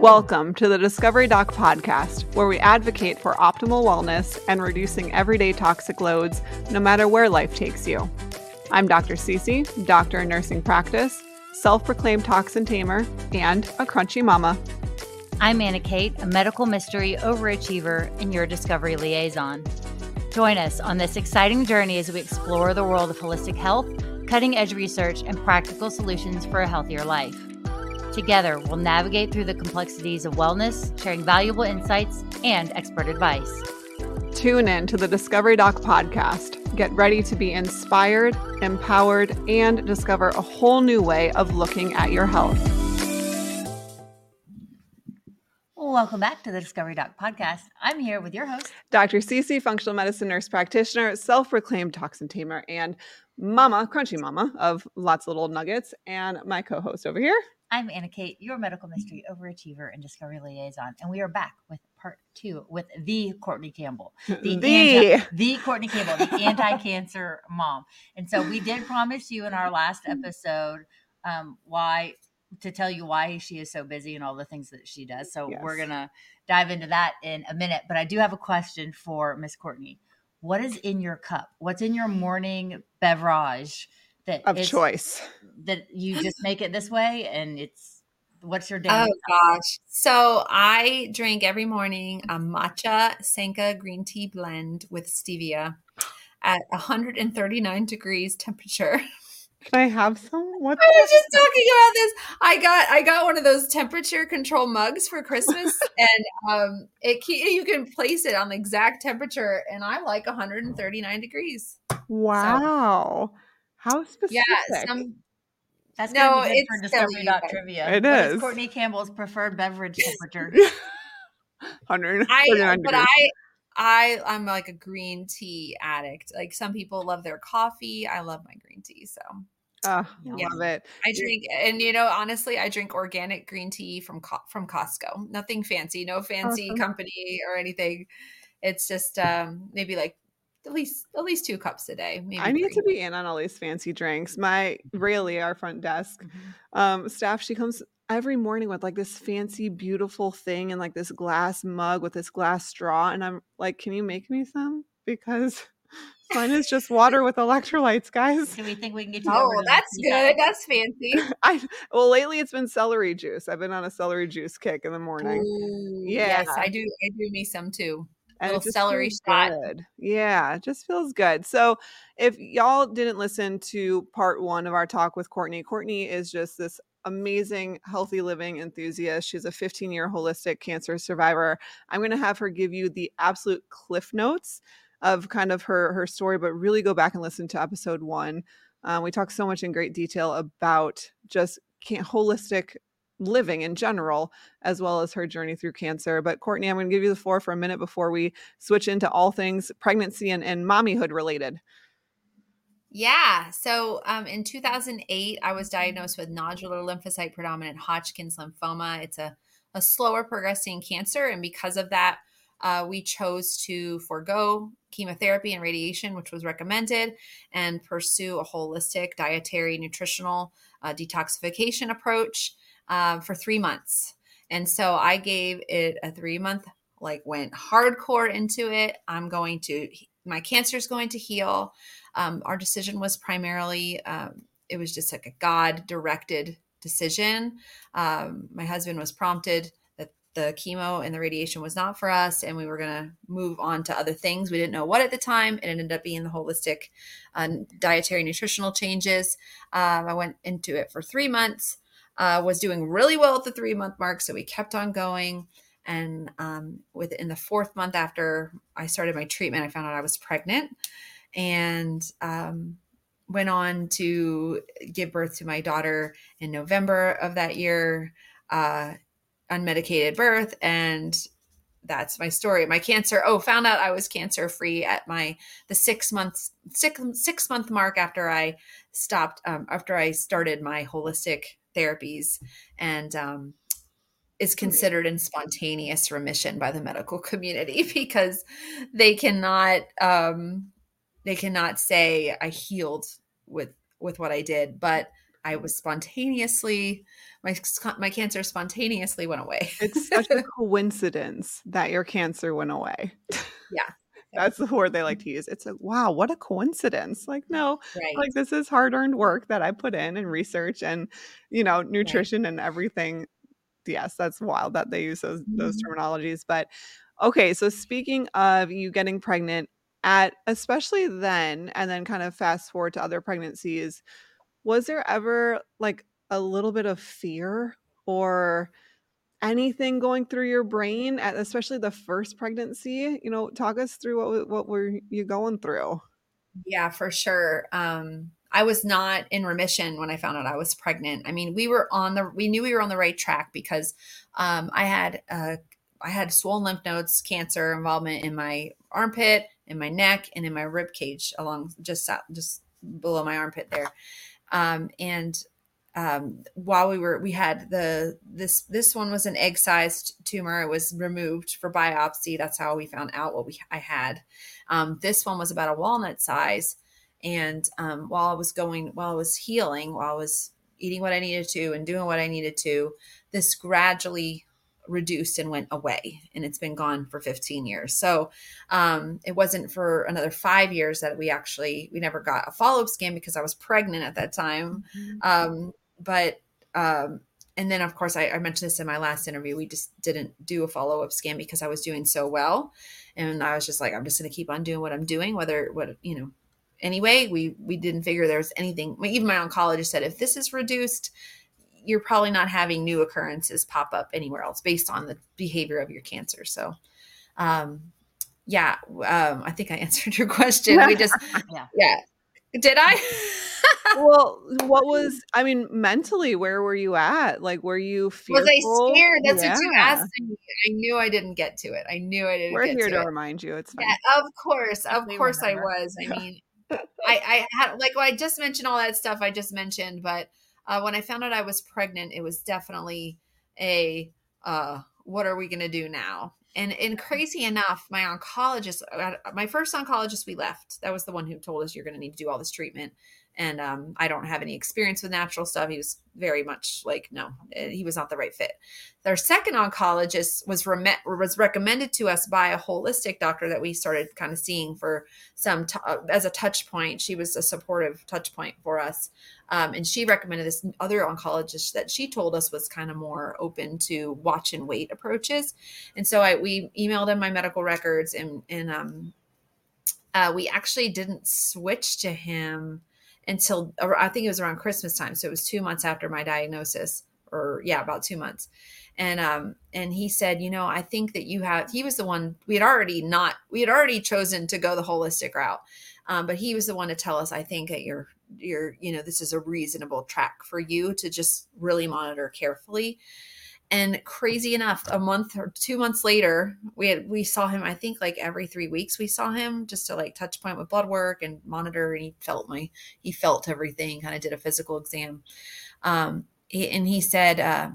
Welcome to the Discovery Doc podcast, where we advocate for optimal wellness and reducing everyday toxic loads no matter where life takes you. I'm Dr. CeCe, doctor in nursing practice, self proclaimed toxin tamer, and a crunchy mama. I'm Anna Kate, a medical mystery overachiever and your discovery liaison. Join us on this exciting journey as we explore the world of holistic health, cutting edge research, and practical solutions for a healthier life. Together, we'll navigate through the complexities of wellness, sharing valuable insights and expert advice. Tune in to the Discovery Doc podcast. Get ready to be inspired, empowered, and discover a whole new way of looking at your health. Welcome back to the Discovery Doc podcast. I'm here with your host, Dr. CeCe, functional medicine nurse practitioner, self proclaimed toxin tamer, and mama, crunchy mama of lots of little nuggets, and my co host over here. I'm Anna Kate, your medical mystery overachiever and discovery liaison, and we are back with part two with the Cortney Campbell, the the, anti, the Cortney Campbell, the anti-cancer mom. And so we did promise you in our last episode um, why to tell you why she is so busy and all the things that she does. So yes. we're gonna dive into that in a minute. But I do have a question for Miss Cortney. What is in your cup? What's in your morning beverage? That of choice that you just make it this way and it's what's your day oh gosh so i drink every morning a matcha sencha green tea blend with stevia at 139 degrees temperature Can I have some? What? I was just talking about this. I got I got one of those temperature control mugs for Christmas, and um, it you can place it on the exact temperature, and I like 139 degrees. Wow. So, how specific? Yeah, some, that's no, it's for Discovery Doc Trivia. It is. is Cortney Campbell's preferred beverage temperature. Hundred. I but I I I'm like a green tea addict. Like some people love their coffee. I love my green tea. So Oh, yeah. love it. I drink, and you know, honestly, I drink organic green tea from from Costco. Nothing fancy, no fancy awesome. company or anything. It's just um, maybe like at least at least two cups a day. Maybe I need three. to be in on all these fancy drinks. My really our front desk mm-hmm. um, staff, she comes every morning with like this fancy, beautiful thing and like this glass mug with this glass straw, and I'm like, can you make me some? Because mine is just water with electrolytes, guys. Do we think we can get you? Oh, that's good. That's fancy. I well, lately it's been celery juice. I've been on a celery juice kick in the morning. Ooh, yes, I do. I do me some too and little celery shot. Good. Yeah, it just feels good. So, if y'all didn't listen to part one of our talk with Cortney, Cortney is just this amazing healthy living enthusiast. She's a 15 year holistic cancer survivor. I'm going to have her give you the absolute cliff notes of kind of her her story, but really go back and listen to episode one. Um, we talk so much in great detail about just can- holistic living in general, as well as her journey through cancer. But Cortney, I'm going to give you the floor for a minute before we switch into all things pregnancy and, and mommyhood related. Yeah. So um, in 2008, I was diagnosed with nodular lymphocyte predominant Hodgkin's lymphoma. It's a, a slower progressing cancer. And because of that, uh, we chose to forego chemotherapy and radiation, which was recommended, and pursue a holistic dietary nutritional uh, detoxification approach um, for three months. And so I gave it a three month, like went hardcore into it. I'm going to, my cancer is going to heal. Um, our decision was primarily, um, it was just like a God directed decision. Um, my husband was prompted that the chemo and the radiation was not for us, and we were going to move on to other things. We didn't know what at the time. It ended up being the holistic uh, dietary nutritional changes. Um, I went into it for three months uh, was doing really well at the three month mark. So we kept on going. And um, within the fourth month after I started my treatment, I found out I was pregnant and um, went on to give birth to my daughter in November of that year, uh, unmedicated birth. And that's my story. My cancer. Oh, found out I was cancer free at my the six months six six month mark after I stopped um, after I started my holistic therapies and um, is considered in spontaneous remission by the medical community because they cannot um, they cannot say I healed with with what I did, but I was spontaneously my my cancer spontaneously went away. it's such a coincidence that your cancer went away. Yeah. That's the word they like to use. It's like, wow, what a coincidence. Like, no, right. like this is hard earned work that I put in and research and, you know, nutrition right. and everything. Yes, that's wild that they use those, those mm-hmm. terminologies. But okay, so speaking of you getting pregnant, at especially then, and then kind of fast forward to other pregnancies, was there ever like a little bit of fear or anything going through your brain at especially the first pregnancy you know talk us through what what were you going through? Yeah for sure um i was not in remission when i found out i was pregnant. I mean we were on the we knew we were on the right track because um i had uh i had swollen lymph nodes cancer involvement in my armpit in my neck and in my rib cage along just just below my armpit there. Um and um, while we were we had the this this one was an egg sized tumor. It was removed for biopsy. That's how we found out what we i had. Um, this one was about a walnut size. And um, while i was going while i was healing while i was eating what i needed to and doing what i needed to this gradually reduced and went away. And it's been gone for 15 years. So um, it wasn't for another five years that we actually we never got a follow-up scan because i was pregnant at that time. Mm-hmm. um, but um, and then of course I, I, mentioned this in my last interview we just didn't do a follow-up scan because i was doing so well. And i was just like i'm just going to keep on doing what i'm doing whether what you know. Anyway we we didn't figure there was anything. Even my oncologist said if this is reduced you're probably not having new occurrences pop up anywhere else based on the behavior of your cancer. So um yeah um i think i answered your question. We just yeah. Yeah. Did i well, what was I mean, mentally, where were you at? Like, were you fearful? Was I scared? That's yeah. what you asked me. I knew I didn't get to it. I knew I didn't. We're here to, to remind you. It's fine. Yeah, of course, of course, I was. I mean, I, I had like well, I just mentioned all that stuff I just mentioned, but uh, when I found out I was pregnant, it was definitely a uh, what are we going to do now? And and crazy enough, my oncologist, uh, my first oncologist, we left. That was the one who told us you're going to need to do all this treatment and um, I don't have any experience with natural stuff. He was very much like, no, eh, he was not the right fit. Their second oncologist was was recommended to us by a holistic doctor that we started kind of seeing for some t- uh, as a touch point. She was a supportive touch point for us, um, and she recommended this other oncologist that she told us was kind of more open to watch and wait approaches. And so I we emailed him my medical records, and and um, uh, we actually didn't switch to him until I think it was around Christmas time. So it was two months after my diagnosis, or yeah, about two months. And um, and he said, you know, I think that you have. He was the one we had already not we had already chosen to go the holistic route, um, but he was the one to tell us. I think that you're you're you know this is a reasonable track for you to just really monitor carefully and crazy enough a month or two months later we had we saw him i think like every three weeks we saw him just to like touch point with blood work and monitor and he felt my he felt everything kind of did a physical exam. Um he, and he said uh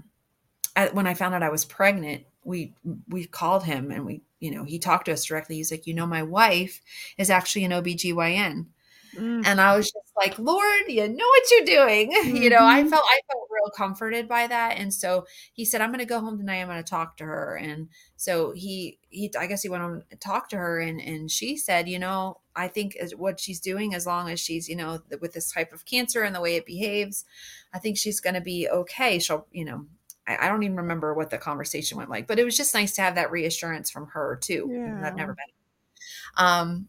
when i found out i was pregnant we we called him and we you know he talked to us directly. He's like you know my wife is actually an obgyn Mm. And I was just like, Lord, you know what you're doing. Mm-hmm. You know, I mm-hmm. felt I felt real comforted by that. And so he said, I'm gonna go home tonight, I'm gonna talk to her. And so he he I guess he went on to talk to her and and she said, you know, I think what she's doing, as long as she's, you know, with this type of cancer and the way it behaves, I think she's gonna be okay. She'll, you know, I, don't even remember what the conversation went like, but it was just nice to have that reassurance from her too. Yeah. I've never been. Um,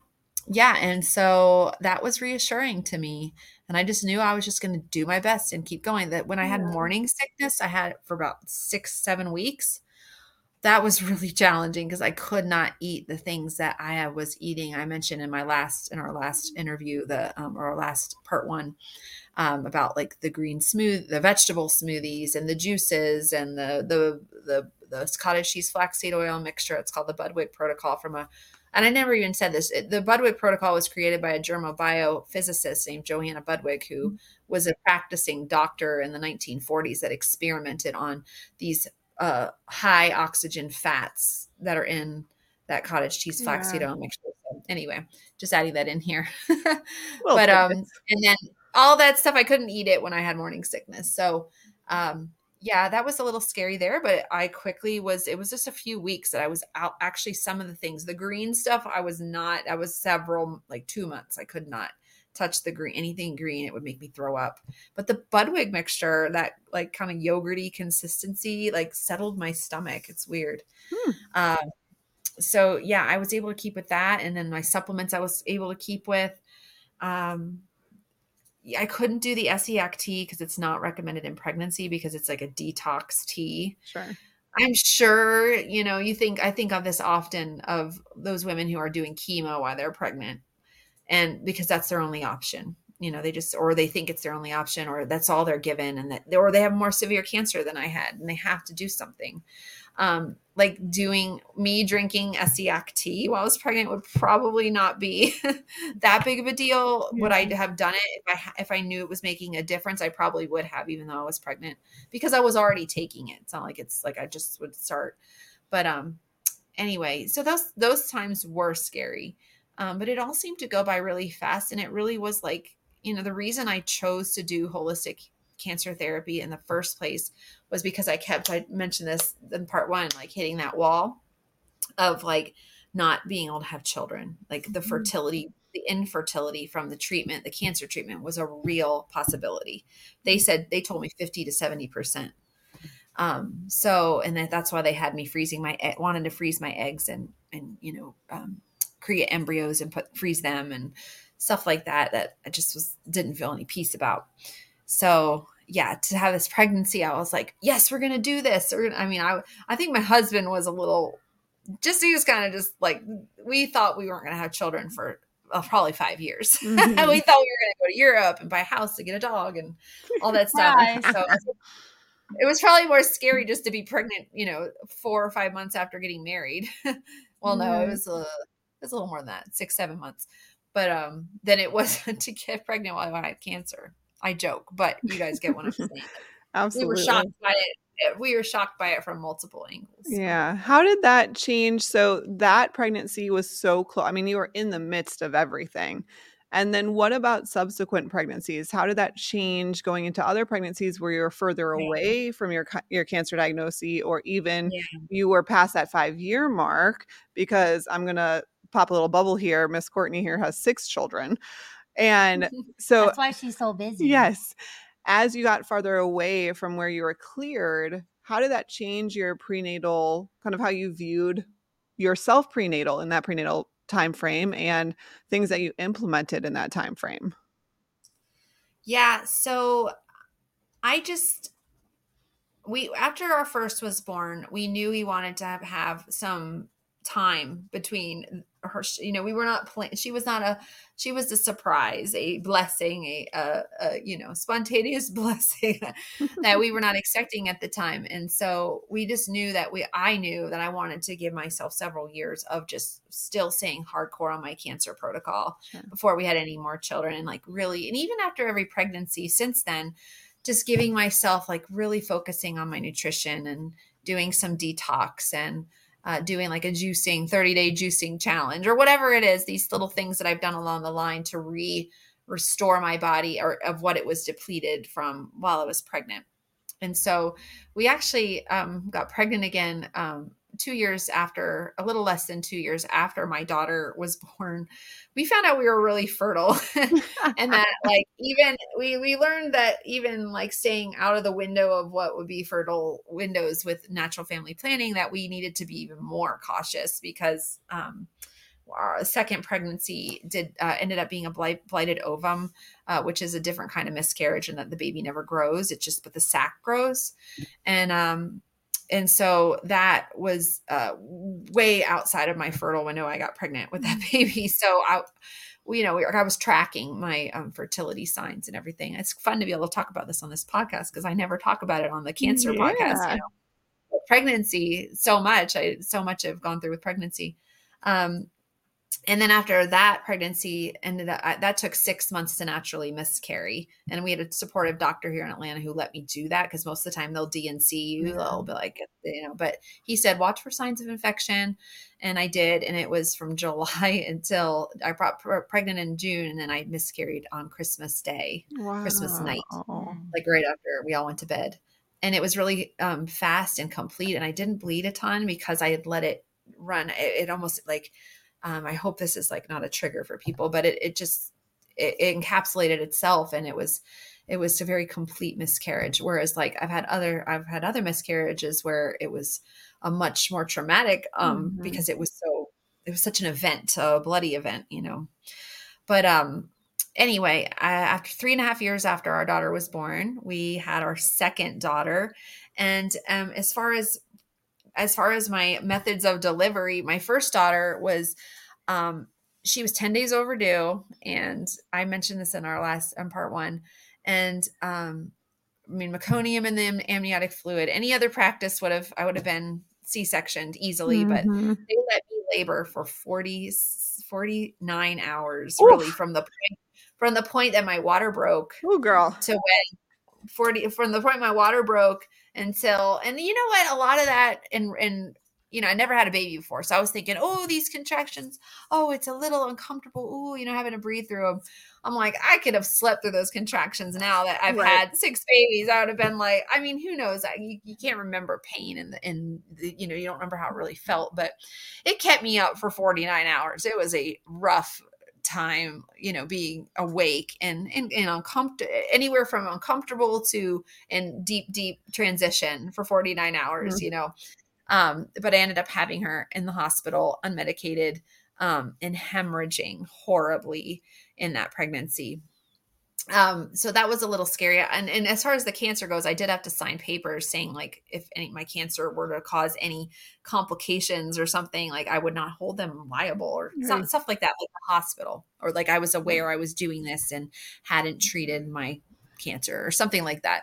yeah and so that was reassuring to me and i just knew i was just going to do my best and keep going that when i had morning sickness i had it for about six seven weeks that was really challenging because i could not eat the things that i was eating i mentioned in my last in our last interview the um, or our last part one um, about like the green smooth the vegetable smoothies and the juices and the the the the cottage cheese flaxseed oil mixture. It's called the Budwig Protocol from a and I never even said this. The Budwig protocol was created by a German biophysicist named Johanna Budwig, who mm-hmm. was a practicing doctor in the 1940s that experimented on these uh, high oxygen fats that are in that cottage cheese flaxseed yeah. oil mixture. So anyway, just adding that in here. but um, and then all that stuff. I couldn't eat it when I had morning sickness. So, um, yeah, that was a little scary there, but I quickly was, it was just a few weeks that I was out. Actually, some of the things, the green stuff, I was not, I was several, like two months, I could not touch the green, anything green, it would make me throw up. But the Budwig mixture, that like kind of yogurty consistency, like settled my stomach. It's weird. Hmm. Um, so yeah, I was able to keep with that. And then my supplements I was able to keep with. Um, I couldn't do the Essiac tea because it's not recommended in pregnancy because it's like a detox tea. Sure. I'm sure, you know, you think I think of this often of those women who are doing chemo while they're pregnant. And because that's their only option. You know, they just or they think it's their only option or that's all they're given and that or they have more severe cancer than I had and they have to do something um, like doing me drinking Essiac tea while I was pregnant would probably not be that big of a deal. Yeah. Would I have done it if I if I knew it was making a difference? I probably would have, even though I was pregnant, because I was already taking it. It's not like it's like I just would start. But um, anyway, so those those times were scary, um, but it all seemed to go by really fast, and it really was like you know the reason I chose to do holistic cancer therapy in the first place was because I kept, I mentioned this in part one, like hitting that wall of like not being able to have children, like the mm-hmm. fertility, the infertility from the treatment, the cancer treatment was a real possibility. They said, they told me 50 to 70%. Um, so, and then that's why they had me freezing my, wanted to freeze my eggs and, and, you know, um, create embryos and put, freeze them and stuff like that, that I just was, didn't feel any peace about. So yeah, to have this pregnancy, I was like, yes, we're gonna do this. Or I mean, I I think my husband was a little, just he was kind of just like we thought we weren't gonna have children for uh, probably five years. Mm-hmm. we thought we were gonna go to Europe and buy a house to get a dog and all that stuff. so it was probably more scary just to be pregnant, you know, four or five months after getting married. well, no, it was a it was a little more than that, six seven months. But um, then it was to get pregnant while I had cancer. I joke, but you guys get what I'm saying. Absolutely. We were shocked by it. We were shocked by it from multiple angles. Yeah. How did that change? So that pregnancy was so close. I mean, you were in the midst of everything. And then what about subsequent pregnancies? How did that change going into other pregnancies where you're further away from your your cancer diagnosis or even yeah. you were past that 5-year mark because I'm going to pop a little bubble here. Miss Cortney here has 6 children. And so that's why she's so busy. Yes. As you got farther away from where you were cleared, how did that change your prenatal kind of how you viewed yourself prenatal in that prenatal time frame and things that you implemented in that time frame? Yeah, so I just we after our first was born, we knew we wanted to have, have some time between her you know we were not playing she was not a she was a surprise a blessing a, a, a you know spontaneous blessing that we were not expecting at the time. And so we just knew that we i knew that i wanted to give myself several years of just still staying hardcore on my cancer protocol before we had any more children. And like really and even after every pregnancy since then just giving myself like really focusing on my nutrition and doing some detox and uh, doing like a juicing 30 day juicing challenge or whatever it is these little things that i've done along the line to re restore my body or of what it was depleted from while i was pregnant. And so we actually um, got pregnant again um, two years after, a little less than two years after my daughter was born, we found out we were really fertile. and that like even we we learned that even like staying out of the window of what would be fertile windows with natural family planning, that we needed to be even more cautious because um our second pregnancy did uh, ended up being a blight, blighted ovum, uh, which is a different kind of miscarriage, and that the baby never grows. It's just but the sac grows, and um, and so that was uh, way outside of my fertile window. I got pregnant with that mm-hmm. baby, so I, you know, I was tracking my um, fertility signs and everything. It's fun to be able to talk about this on this podcast because I never talk about it on the cancer yeah. podcast. You know, pregnancy so much. I so much I've gone through with pregnancy. Um, and then after that pregnancy ended up that took six months to naturally miscarry. And we had a supportive doctor here in atlanta who let me do that because most of the time they'll dnc you. They'll be like you know but he said watch for signs of infection. And i did. And it was from july until i brought pregnant in june and then i miscarried on christmas day wow. christmas night like right after we all went to bed. And it was really um, fast and complete. And i didn't bleed a ton because i had let it run. It, it almost like um, I hope this is like not a trigger for people, but it, it just it, it encapsulated itself and it was it was a very complete miscarriage. Whereas like I've had other I've had other miscarriages where it was a much more traumatic um, mm-hmm. because it was so it was such an event, a bloody event, you know. But um anyway, I, after three and a half years after our daughter was born, we had our second daughter. And um, as far as as far as my methods of delivery, my first daughter was um she was 10 days overdue and I mentioned this in our last on part 1 and um I mean meconium and the amniotic fluid any other practice would have I would have been C-sectioned easily mm-hmm. but they let me labor for 40 49 hours Oof. really from the point from the point that my water broke oh girl to when 40 from the point my water broke until and you know what? A lot of that and and you know i never had a baby before. So i was thinking oh these contractions. Oh it's a little uncomfortable. Oh you know having to breathe through them i'm like i could have slept through those contractions now that i've right. had six babies. I would have been like i mean who knows? I, you, you can't remember pain and and the, you know you don't remember how it really felt but it kept me up for 49 hours. It was a rough time you know being awake and and, and uncomfortable anywhere from uncomfortable to in deep deep transition for 49 hours mm-hmm. you know um but i ended up having her in the hospital unmedicated um and hemorrhaging horribly in that pregnancy um so that was a little scary and, and as far as the cancer goes i did have to sign papers saying like if any my cancer were to cause any complications or something like i would not hold them liable or right. stuff like that like the hospital or like i was aware i was doing this and hadn't treated my cancer or something like that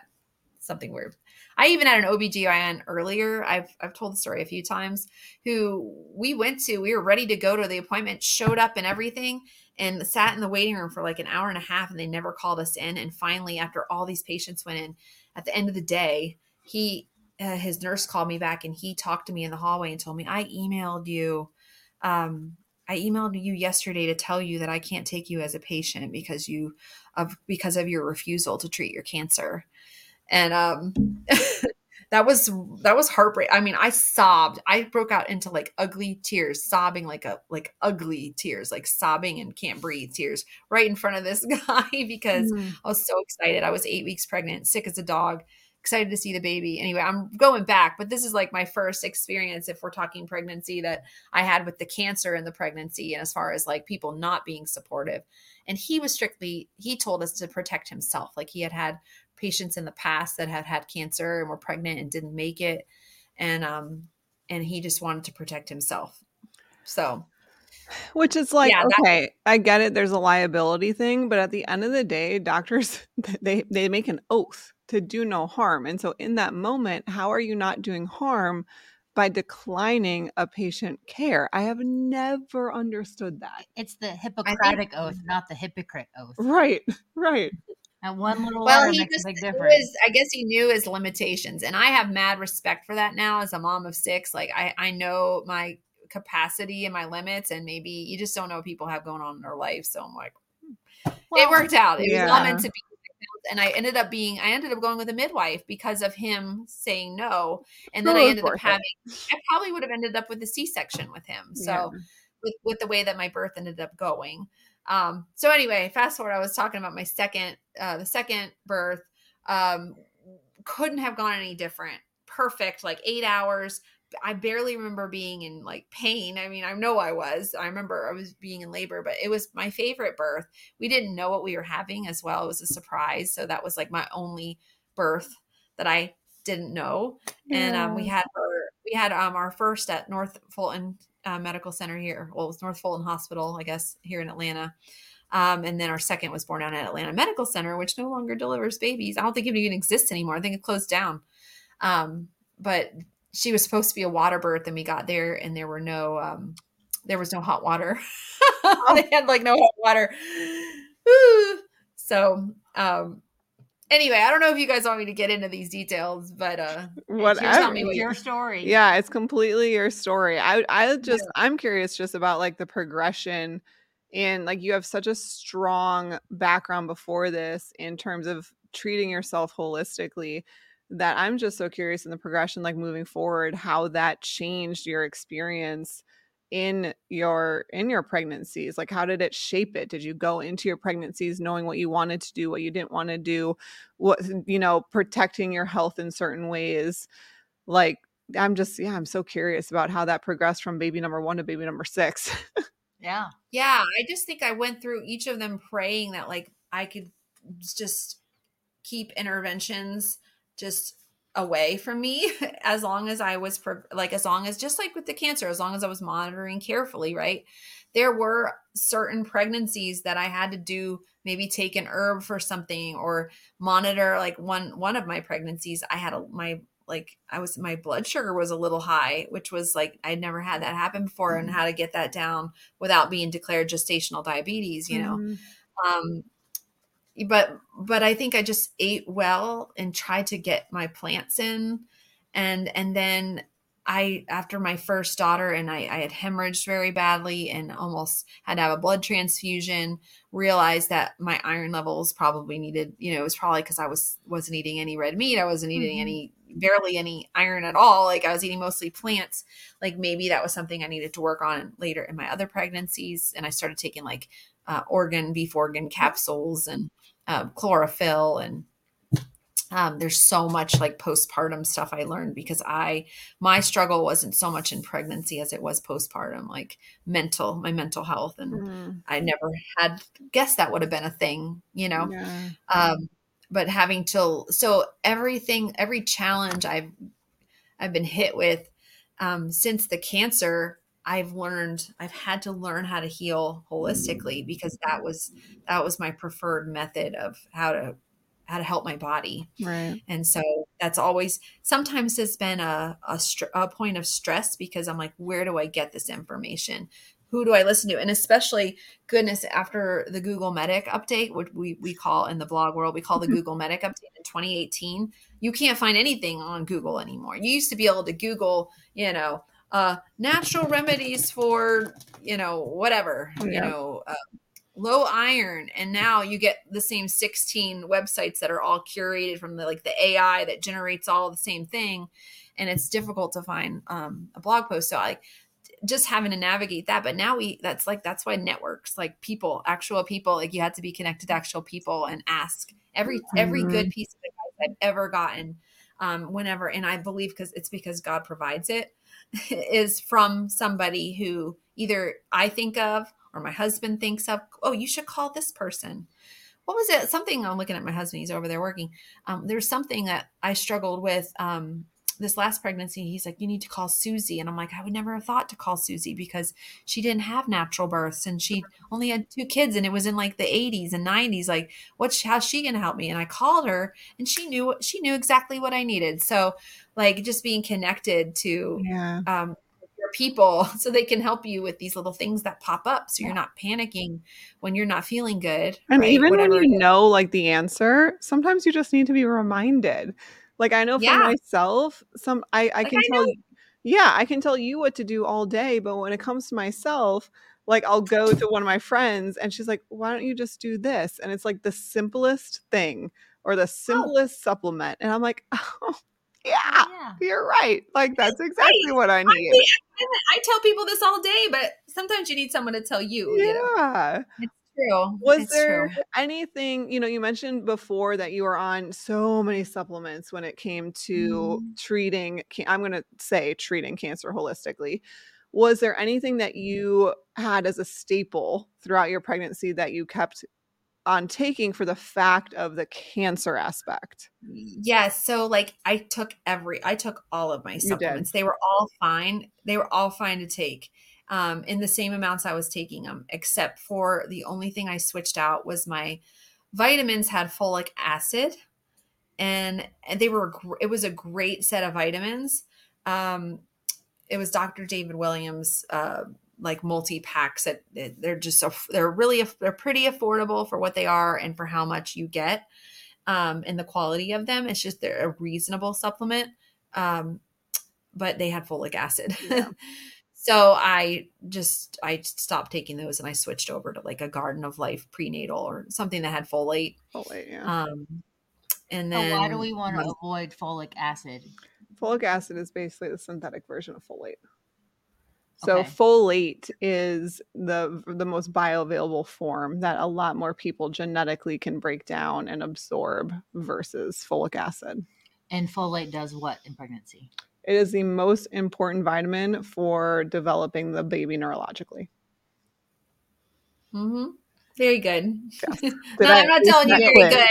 something weird I even had an OBGYN earlier. I've I've told the story a few times who we went to, we were ready to go to the appointment, showed up and everything, and sat in the waiting room for like an hour and a half and they never called us in and finally after all these patients went in at the end of the day he uh, his nurse called me back and he talked to me in the hallway and told me i emailed you um, i emailed you yesterday to tell you that i can't take you as a patient because you of because of your refusal to treat your cancer. And um that was that was heartbreak. I mean, I sobbed. I broke out into like ugly tears, sobbing like a like ugly tears, like sobbing and can't breathe tears right in front of this guy because mm. I was so excited. I was eight weeks pregnant, sick as a dog, excited to see the baby. Anyway, I'm going back, but this is like my first experience, if we're talking pregnancy, that I had with the cancer in the pregnancy, and as far as like people not being supportive. And he was strictly, he told us to protect himself. Like he had had patients in the past that had had cancer and were pregnant and didn't make it. And um and he just wanted to protect himself. So which is like yeah, okay i get it there's a liability thing but at the end of the day doctors they they make an oath to do no harm. And so in that moment how are you not doing harm by declining a patient care? I have never understood that. It's the hippocratic think, oath not the hypocrite oath. Right right and one little well, he just his, I guess he knew his limitations, and I have mad respect for that now as a mom of six. Like I, I know my capacity and my limits, and maybe you just don't know what people have going on in their life. So I'm like, hmm. well, it worked out. It yeah. was all meant to be. And I ended up being, I ended up going with a midwife because of him saying no. And then I ended up having, I probably would have ended up with a C section with him. So yeah. with, with the way that my birth ended up going. Um, so anyway, fast forward, I was talking about my second, uh, the second birth, um, couldn't have gone any different. Perfect, like eight hours. I barely remember being in like pain. I mean, I know I was. I remember I was being in labor, but it was my favorite birth. We didn't know what we were having as well. It was a surprise. So that was like my only birth that I didn't know. Yeah. And um, we had our, we had um, our first at North Fulton uh, Medical Center here. Well, it was North Fulton Hospital, I guess, here in Atlanta. Um, and then our second was born down at Atlanta Medical Center, which no longer delivers babies. I don't think it even exists anymore. I think it closed down. Um, but she was supposed to be a water birth, and we got there, and there were no um, there was no hot water. they had like no hot water. so, um, anyway, I don't know if you guys want me to get into these details, but uh, whatever. Tell me what your story. Yeah, it's completely your story. I I just yeah. I'm curious just about like the progression and like you have such a strong background before this in terms of treating yourself holistically that I'm just so curious in the progression like moving forward how that changed your experience in your in your pregnancies? Like how did it shape it? Did you go into your pregnancies knowing what you wanted to do what you didn't want to do? What you know protecting your health in certain ways? Like i'm just yeah i'm so curious about how that progressed from baby number 1 to baby number 6 yeah. Yeah i just think i went through each of them praying that like i could just keep interventions just away from me as long as I was like as long as just like with the cancer as long as I was monitoring carefully right there were certain pregnancies that I had to do maybe take an herb for something or monitor like one one of my pregnancies I had a my like I was my blood sugar was a little high which was like I'd never had that happen before mm-hmm. and how to get that down without being declared gestational diabetes you know mm-hmm. um but but I think I just ate well and tried to get my plants in. And and then I after my first daughter and I, I had hemorrhaged very badly and almost had to have a blood transfusion realized that my iron levels probably needed you know it was probably because I was wasn't eating any red meat. I wasn't eating mm-hmm. any barely any iron at all. Like I was eating mostly plants. Like maybe that was something I needed to work on later in my other pregnancies. And I started taking like uh, organ beef organ capsules and uh, chlorophyll and um, there's so much like postpartum stuff I learned because I my struggle wasn't so much in pregnancy as it was postpartum, like mental, my mental health, and mm. I never had guessed that would have been a thing, you know. Yeah. Um, but having to so everything, every challenge I've I've been hit with um, since the cancer I've learned I've had to learn how to heal holistically because that was that was my preferred method of how to how to help my body. Right. And so that's always sometimes has been a a, str- a point of stress because I'm like where do I get this information? Who do I listen to? And especially goodness after the Google Medic update, which we we call in the blog world we call the mm-hmm. Google Medic update in 2018, you can't find anything on Google anymore. You used to be able to Google, you know, uh, natural remedies for you know whatever yeah. you know uh, low iron. And now you get the same 16 websites that are all curated from the like the ai that generates all the same thing. And it's difficult to find um, a blog post. So like just having to navigate that. But now we that's like that's why networks like people actual people like you had to be connected to actual people and ask. Every every mm-hmm. good piece of advice i've ever gotten um, whenever and i believe because it's because god provides it is from somebody who either I think of or my husband thinks of. Oh, you should call this person. What was it? Something I'm looking at my husband. He's over there working. Um, there's something that I struggled with um, this last pregnancy, he's like, you need to call Susie. And I'm like, I would never have thought to call Susie because she didn't have natural births and she only had two kids and it was in like the 80s and 90s. Like, what's how's she gonna help me? And I called her and she knew she knew exactly what I needed. So like just being connected to yeah. um your people so they can help you with these little things that pop up so you're not panicking when you're not feeling good. And right? even Whatever when you know like the answer, sometimes you just need to be reminded like I know for yeah. myself, some I I like can I tell yeah, I can tell you what to do all day, but when it comes to myself, like I'll go to one of my friends and she's like, "Why don't you just do this?" And it's like the simplest thing or the oh. simplest oh. supplement. And I'm like, "Oh, yeah, yeah, you're right. Like that's exactly right. what I need." I, I, tell people this all day, but sometimes you need someone to tell you. Yeah. You know? True. Was it's there true. anything, you know, you mentioned before that you were on so many supplements when it came to mm. treating, I'm going to say treating cancer holistically. Was there anything that you had as a staple throughout your pregnancy that you kept on taking for the fact of the cancer aspect? Yes. So like I took every I took all of my supplements. They were all fine. They were all fine to take um, in the same amounts I was taking them, except for the only thing I switched out was my vitamins had folic acid, and, they were it was a great set of vitamins. Um, it was Dr. David Williams' uh, like multi packs that they're just so they're really they're pretty affordable for what they are and for how much you get um and the quality of them it's just they're a reasonable supplement um but they had folic acid yeah. so i just i stopped taking those and i switched over to like a garden of life prenatal or something that had folate folate yeah um and then so why do we want to avoid folic acid folic acid is basically the synthetic version of folate so okay. folate is the the most bioavailable form that a lot more people genetically can break down and absorb versus folic acid. And folate does what in pregnancy? It is the most important vitamin for developing the baby neurologically. Mm-hmm. Very good. Yeah. no, I, am not telling you very good.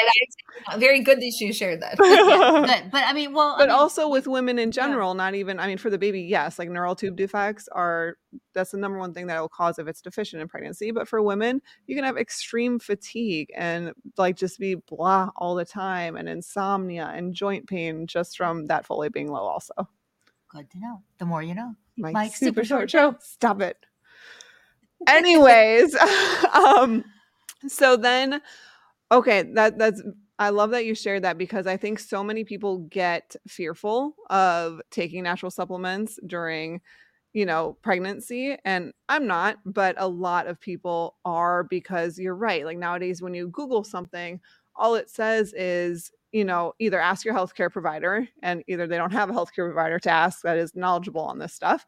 I, very good that you shared that. yeah, but, but I mean, well, but I mean, also with women in general, yeah. not even. I mean, for the baby, yes, like neural tube defects are that's the number one thing that will cause if it's deficient in pregnancy. But for women, you can have extreme fatigue and like just be blah all the time, and insomnia and joint pain just from that folate being low. Also, good to know. The more you know. Mike super, super short show. Stop it. Anyways, um, so then, okay, that that's I love that you shared that because I think so many people get fearful of taking natural supplements during, you know, pregnancy. And I'm not, but a lot of people are because you're right. Like nowadays, when you Google something, all it says is, you know, either ask your healthcare provider, and either they don't have a healthcare provider to ask that is knowledgeable on this stuff,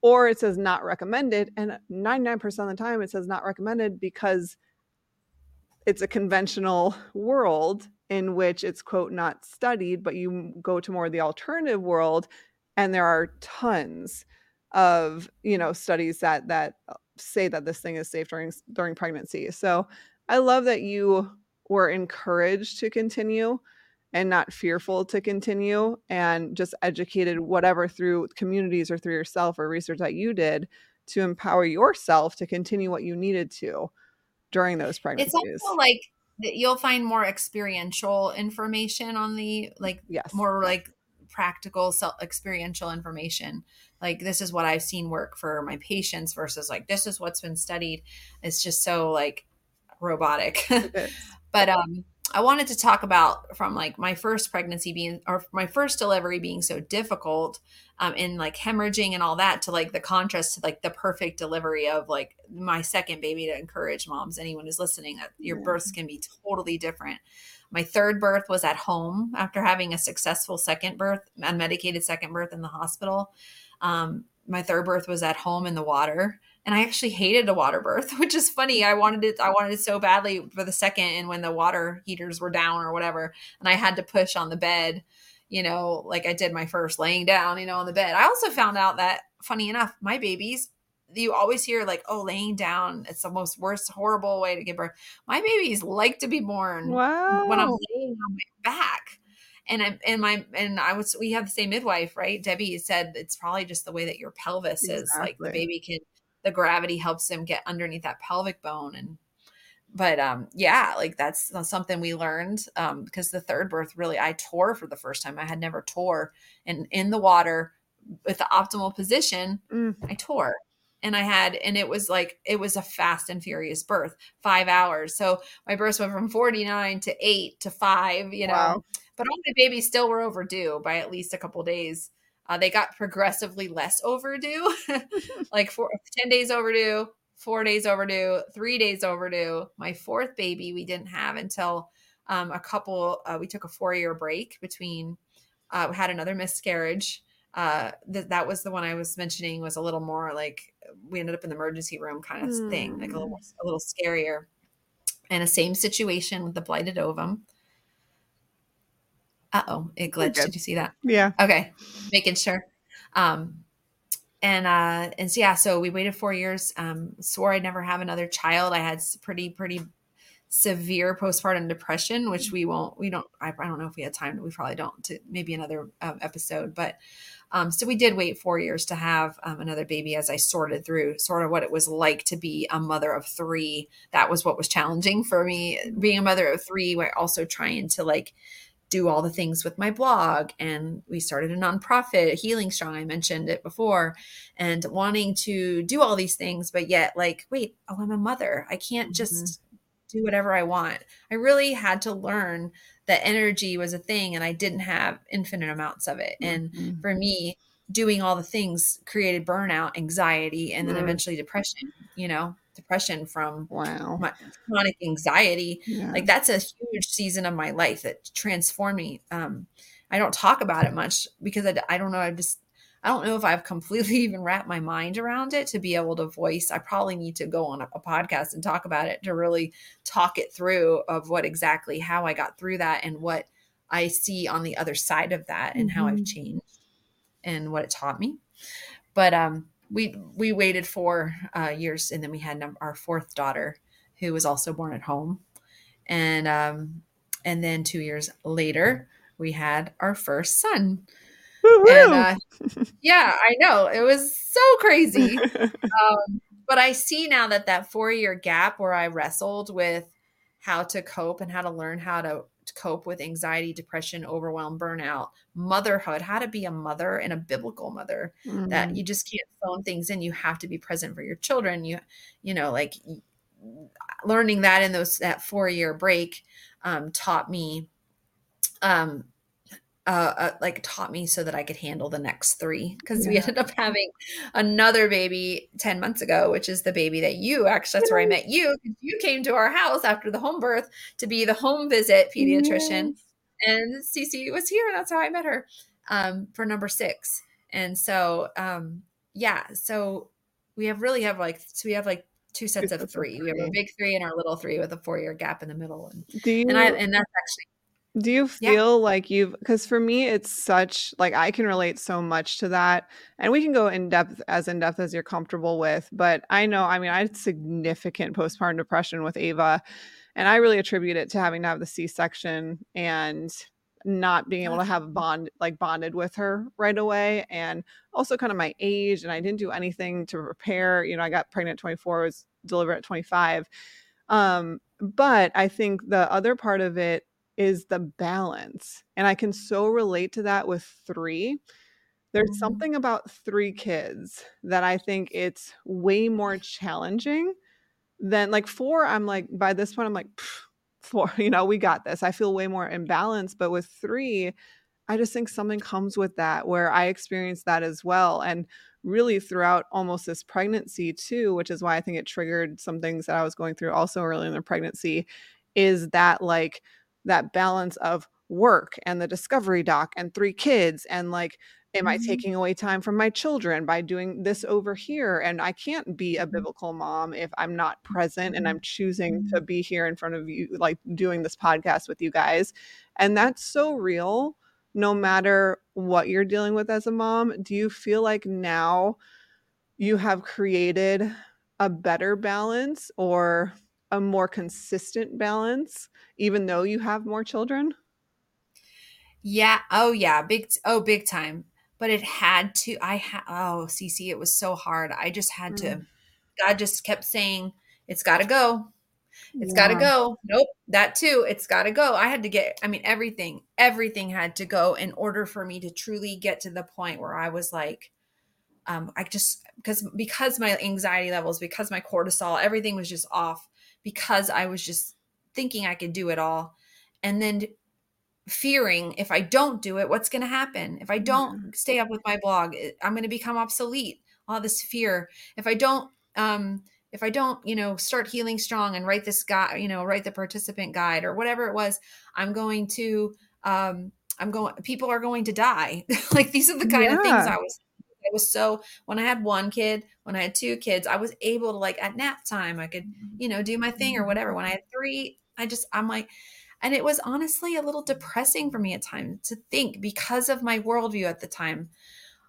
or it says not recommended. And 99% of the time, it says not recommended because it's a conventional world in which it's quote not studied but you go to more of the alternative world and there are tons of you know studies that that say that this thing is safe during during pregnancy so i love that you were encouraged to continue and not fearful to continue and just educated whatever through communities or through yourself or research that you did to empower yourself to continue what you needed to during those pregnancies. It's also like you'll find more experiential information on the like yes. more like practical self experiential information. Like this is what i've seen work for my patients versus like this is what's been studied. It's just so like robotic but um I wanted to talk about from like my first pregnancy being or my first delivery being so difficult um and like hemorrhaging and all that to like the contrast to like the perfect delivery of like my second baby to encourage moms anyone who's listening that your yeah. births can be totally different. My third birth was at home after having a successful second birth, unmedicated second birth in the hospital. Um, my third birth was at home in the water and I actually hated a water birth, which is funny. I wanted it I wanted it so badly for the second and when the water heaters were down or whatever and I had to push on the bed, you know, like I did my first laying down, you know, on the bed. I also found out that funny enough, my babies you always hear like, oh, laying down, it's the most worst, horrible way to give birth. My babies like to be born wow. when I'm laying on my back and I and my and I was we have the same midwife, right? Debbie said it's probably just the way that your pelvis exactly. is. Like the baby can the gravity helps him get underneath that pelvic bone. And but um yeah like that's something we learned um because the third birth really i tore for the first time. I had never tore. And in the water with the optimal position mm. i tore. And i had and it was like it was a fast and furious birth five hours. So my births went from 49 to 8 to 5 you know. Wow. but all my babies still were overdue by at least a couple days uh, they got progressively less overdue, like four, 10 days overdue, four days overdue, three days overdue. My fourth baby we didn't have until um, a couple, uh, we took a four year break between, uh, we had another miscarriage. Uh, th- that was the one I was mentioning was a little more like we ended up in the emergency room kind of mm. thing, like a little, hmm. a little scarier. And a same situation with the blighted ovum. Uh oh, it glitched. Did you see that? Yeah. Okay, making sure. Um, and uh, and so yeah, so we waited four years. Um, swore I'd never have another child. I had pretty pretty severe postpartum depression, which we won't. We don't. I, I don't know if we had time. We probably don't. To maybe another um, episode, but. Um, so we did wait four years to have um, another baby as I sorted through sort of what it was like to be a mother of three. That was what was challenging for me. Being a mother of three, we're also trying to like do all the things with my blog and we started a nonprofit healing strong i mentioned it before and wanting to do all these things but yet like wait oh i'm a mother i can't mm-hmm. just do whatever i want i really had to learn that energy was a thing and i didn't have infinite amounts of it and mm-hmm. for me doing all the things created burnout anxiety and then mm-hmm. eventually depression you know depression from wow my chronic anxiety yeah. like that's a huge season of my life that transformed me um i don't talk about it much because i, I don't know i just i don't know if i've completely even wrapped my mind around it to be able to voice i probably need to go on a, a podcast and talk about it to really talk it through of what exactly how i got through that and what i see on the other side of that and mm-hmm. how i've mm-hmm. changed and what it taught me but um we we waited four uh, years, and then we had our fourth daughter, who was also born at home, and um, and then two years later, we had our first son. And, uh, yeah, I know it was so crazy. um, but I see now that that four year gap where I wrestled with how to cope and how to learn how to to cope with anxiety, depression, overwhelm, burnout, motherhood, how to be a mother and a biblical mother mm-hmm. that you just can't phone things in. You have to be present for your children. You, you know, like learning that in those, that four year break um, taught me um, uh, uh, like taught me so that I could handle the next three because yeah. we ended up having another baby 10 months ago, which is the baby that you actually, that's where I met you. You came to our house after the home birth to be the home visit pediatrician. Yes. And CeCe was here, and that's how I met her um, for number six. And so, um, yeah, so we have really have like, so we have like two sets of three. We have a big three and our little three with a four year gap in the middle. And, you, and I, and that's actually do you feel yeah. like you've because for me it's such like I can relate so much to that. And we can go in depth as in depth as you're comfortable with. But I know, I mean, I had significant postpartum depression with Ava. And I really attribute it to having to have the C section and not being able to have bond like bonded with her right away and also kind of my age and I didn't do anything to prepare. You know, I got pregnant 24, was delivered at 25. Um, but I think the other part of it is the balance. And I can so relate to that with three. There's mm-hmm. something about three kids that I think it's way more challenging than like four. I'm like, by this point, I'm like, four, you know, we got this. I feel way more imbalanced. But with three, I just think something comes with that where I experienced that as well. And really throughout almost this pregnancy, too, which is why I think it triggered some things that I was going through also early in the pregnancy, is that like, that balance of work and the discovery doc and three kids and like am i mm-hmm. taking away time from my children by doing this over here and i can't be a mm-hmm. biblical mom if i'm not present and i'm choosing to mm-hmm. be here in front of you like doing this podcast with you guys and that's so real no matter what you're dealing with as a mom do you feel like now you have created a better balance or a more consistent balance even though you have more children? Yeah. Oh yeah. Big oh big time. But it had to I had oh CeCe, it was so hard. I just had mm. to God just kept saying, It's gotta go. It's yeah. gotta go. Nope. That too. It's gotta go. I had to get I mean everything, everything had to go in order for me to truly get to the point where I was like, um, I just because because my anxiety levels, because my cortisol, everything was just off because I was just thinking I could do it all. And then fearing if I don't do it, what's going to happen? If I don't stay up with my blog, I'm going to become obsolete. All this fear. If I don't, um, if I don't, you know, start healing strong and write this guy, you know, write the participant guide or whatever it was, I'm going to, um, I'm going, people are going to die. like these are the kind yeah. of things I was it was so when I had one kid, when I had two kids, I was able to like at nap time, I could, mm-hmm. you know, do my thing or whatever. When I had three, I just, I'm like, and it was honestly a little depressing for me at times to think because of my worldview at the time.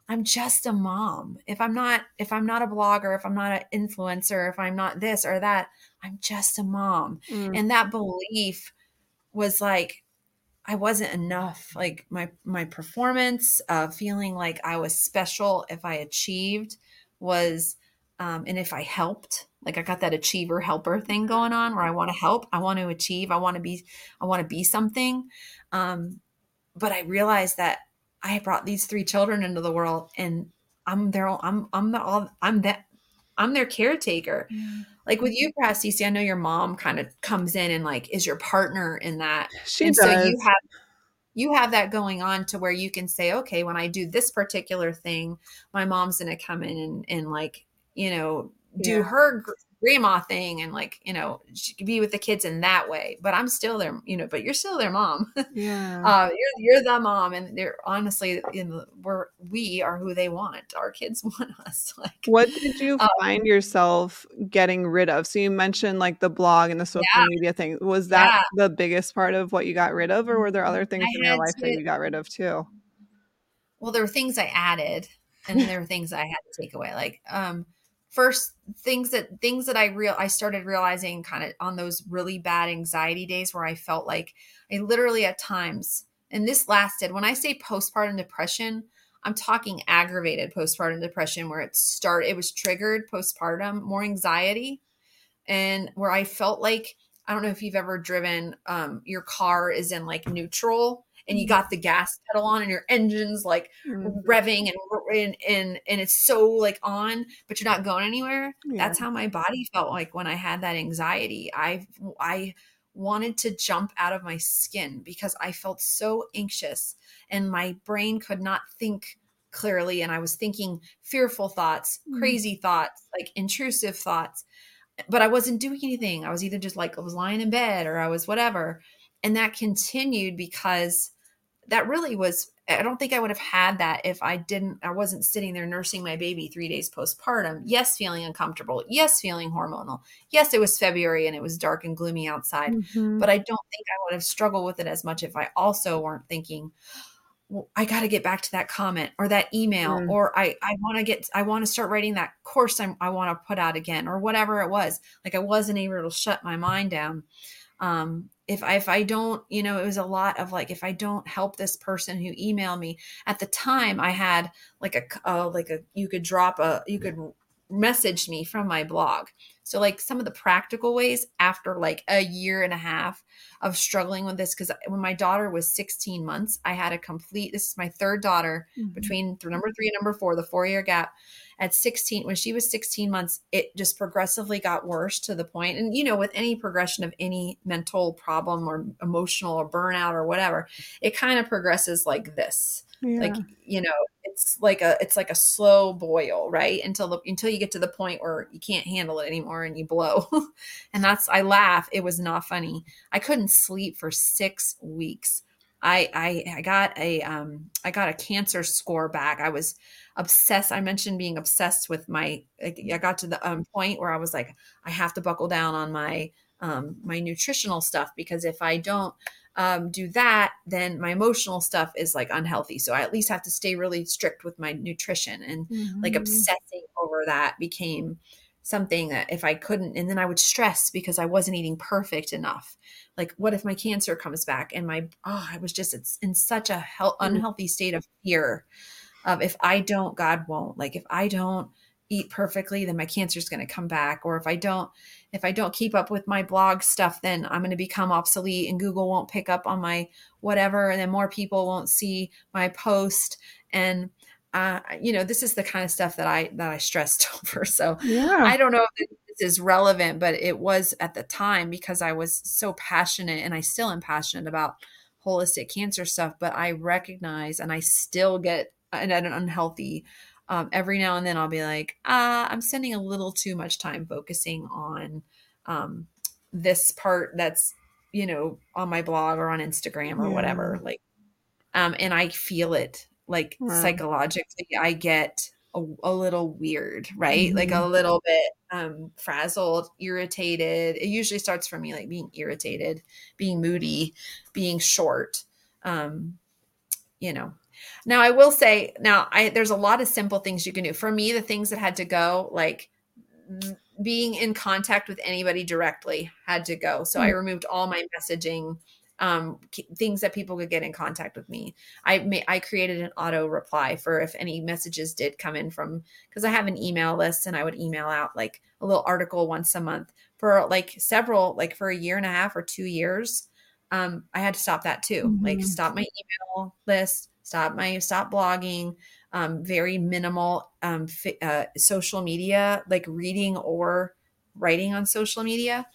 I'm just a mom. If I'm not, if I'm not a blogger, if I'm not an influencer, if I'm not this or that, I'm just a mom. Mm. And that belief was like, I wasn't enough. Like my my performance, uh, feeling like I was special if I achieved was, um, and if I helped, like I got that achiever helper thing going on where I want to help, I want to achieve, I want to be, I want to be something. Um, but I realized that I brought these three children into the world and I'm their I'm I'm the all I'm that I'm their caretaker. Yeah. Like with mm-hmm. you, CeCe, I know your mom kind of comes in and like is your partner in that. She and does. So you have you have that going on to where you can say, okay, when I do this particular thing, my mom's gonna come in and, and like, you know, do yeah. her grandma thing and like you know be with the kids in that way. But i'm still their you know but you're still their mom. Yeah. Uh, you're, you're the mom and they're honestly in the, we're we are who they want. Our kids want us like what did you um, find yourself getting rid of? So you mentioned like the blog and the social yeah. media thing. Was that yeah. the biggest part of what you got rid of or were there other things I in your life to, that you got rid of too? Well there were things i added and there were things i had to take away. Like um first things that things that I real I started realizing kind of on those really bad anxiety days where I felt like I literally at times and this lasted when I say postpartum depression I'm talking aggravated postpartum depression where it started it was triggered postpartum more anxiety and where I felt like I don't know if you've ever driven um your car is in like neutral and you got the gas pedal on and your engine's like mm-hmm. revving and, and and and it's so like on but you're not going anywhere yeah. that's how my body felt like when i had that anxiety i i wanted to jump out of my skin because i felt so anxious and my brain could not think clearly and i was thinking fearful thoughts mm-hmm. crazy thoughts like intrusive thoughts but i wasn't doing anything i was either just like i was lying in bed or i was whatever and that continued because that really was I don't think I would have had that if I didn't, I wasn't sitting there nursing my baby three days postpartum. Yes, feeling uncomfortable. Yes, feeling hormonal. Yes, it was February and it was dark and gloomy outside. Mm-hmm. But I don't think I would have struggled with it as much if I also weren't thinking, well, I got to get back to that comment or that email, mm. or I, I want to get, I want to start writing that course I'm, I want to put out again, or whatever it was. Like I wasn't able to shut my mind down. Um, if I, if I don't, you know, it was a lot of like, if I don't help this person who emailed me at the time, I had like a, uh, like a, you could drop a, you could message me from my blog. So like some of the practical ways after like a year and a half of struggling with this, because when my daughter was 16 months, I had a complete, this is my third daughter mm-hmm. between number three and number four, the four year gap at 16 when she was 16 months it just progressively got worse to the point and you know with any progression of any mental problem or emotional or burnout or whatever it kind of progresses like this like you know it's like a it's like a slow boil right until the until you get to the point where you can't handle it anymore and you blow and that's i laugh it was not funny i couldn't sleep for six weeks I, I I got a um I got a cancer score back. I was obsessed. I mentioned being obsessed with my. I got to the um, point where I was like, I have to buckle down on my um, my nutritional stuff because if I don't um, do that, then my emotional stuff is like unhealthy. So I at least have to stay really strict with my nutrition and mm-hmm. like obsessing over that became something that if I couldn't, and then I would stress because I wasn't eating perfect enough. Like, what if my cancer comes back? And my, oh, I was just it's in such a he- unhealthy state of fear of if I don't, God won't. Like, if I don't eat perfectly, then my cancer is going to come back. Or if I don't, if I don't keep up with my blog stuff, then I'm going to become obsolete and Google won't pick up on my whatever. And then more people won't see my post. And uh, you know, this is the kind of stuff that I that I stressed over. So yeah. I don't know if this is relevant, but it was at the time because I was so passionate, and I still am passionate about holistic cancer stuff. But I recognize, and I still get an, an unhealthy. Um, every now and then, I'll be like, uh, I'm spending a little too much time focusing on um, this part that's you know on my blog or on Instagram or yeah. whatever. Like, um, and I feel it like wow. psychologically i get a, a little weird right mm-hmm. like a little bit um frazzled irritated it usually starts for me like being irritated being moody being short um you know now i will say now i there's a lot of simple things you can do for me the things that had to go like being in contact with anybody directly had to go so mm-hmm. i mm. removed all my messaging um, things that people could get in contact with me. I may, I created an auto reply for if any messages did come in from because I have an email list and I would email out like a little article once a month for like several like for a year and a half or two years. um, I had to stop that too. Mm-hmm. Like stop my email list, stop my stop blogging, um, very minimal um, fi- uh, social media, like reading or writing on social media,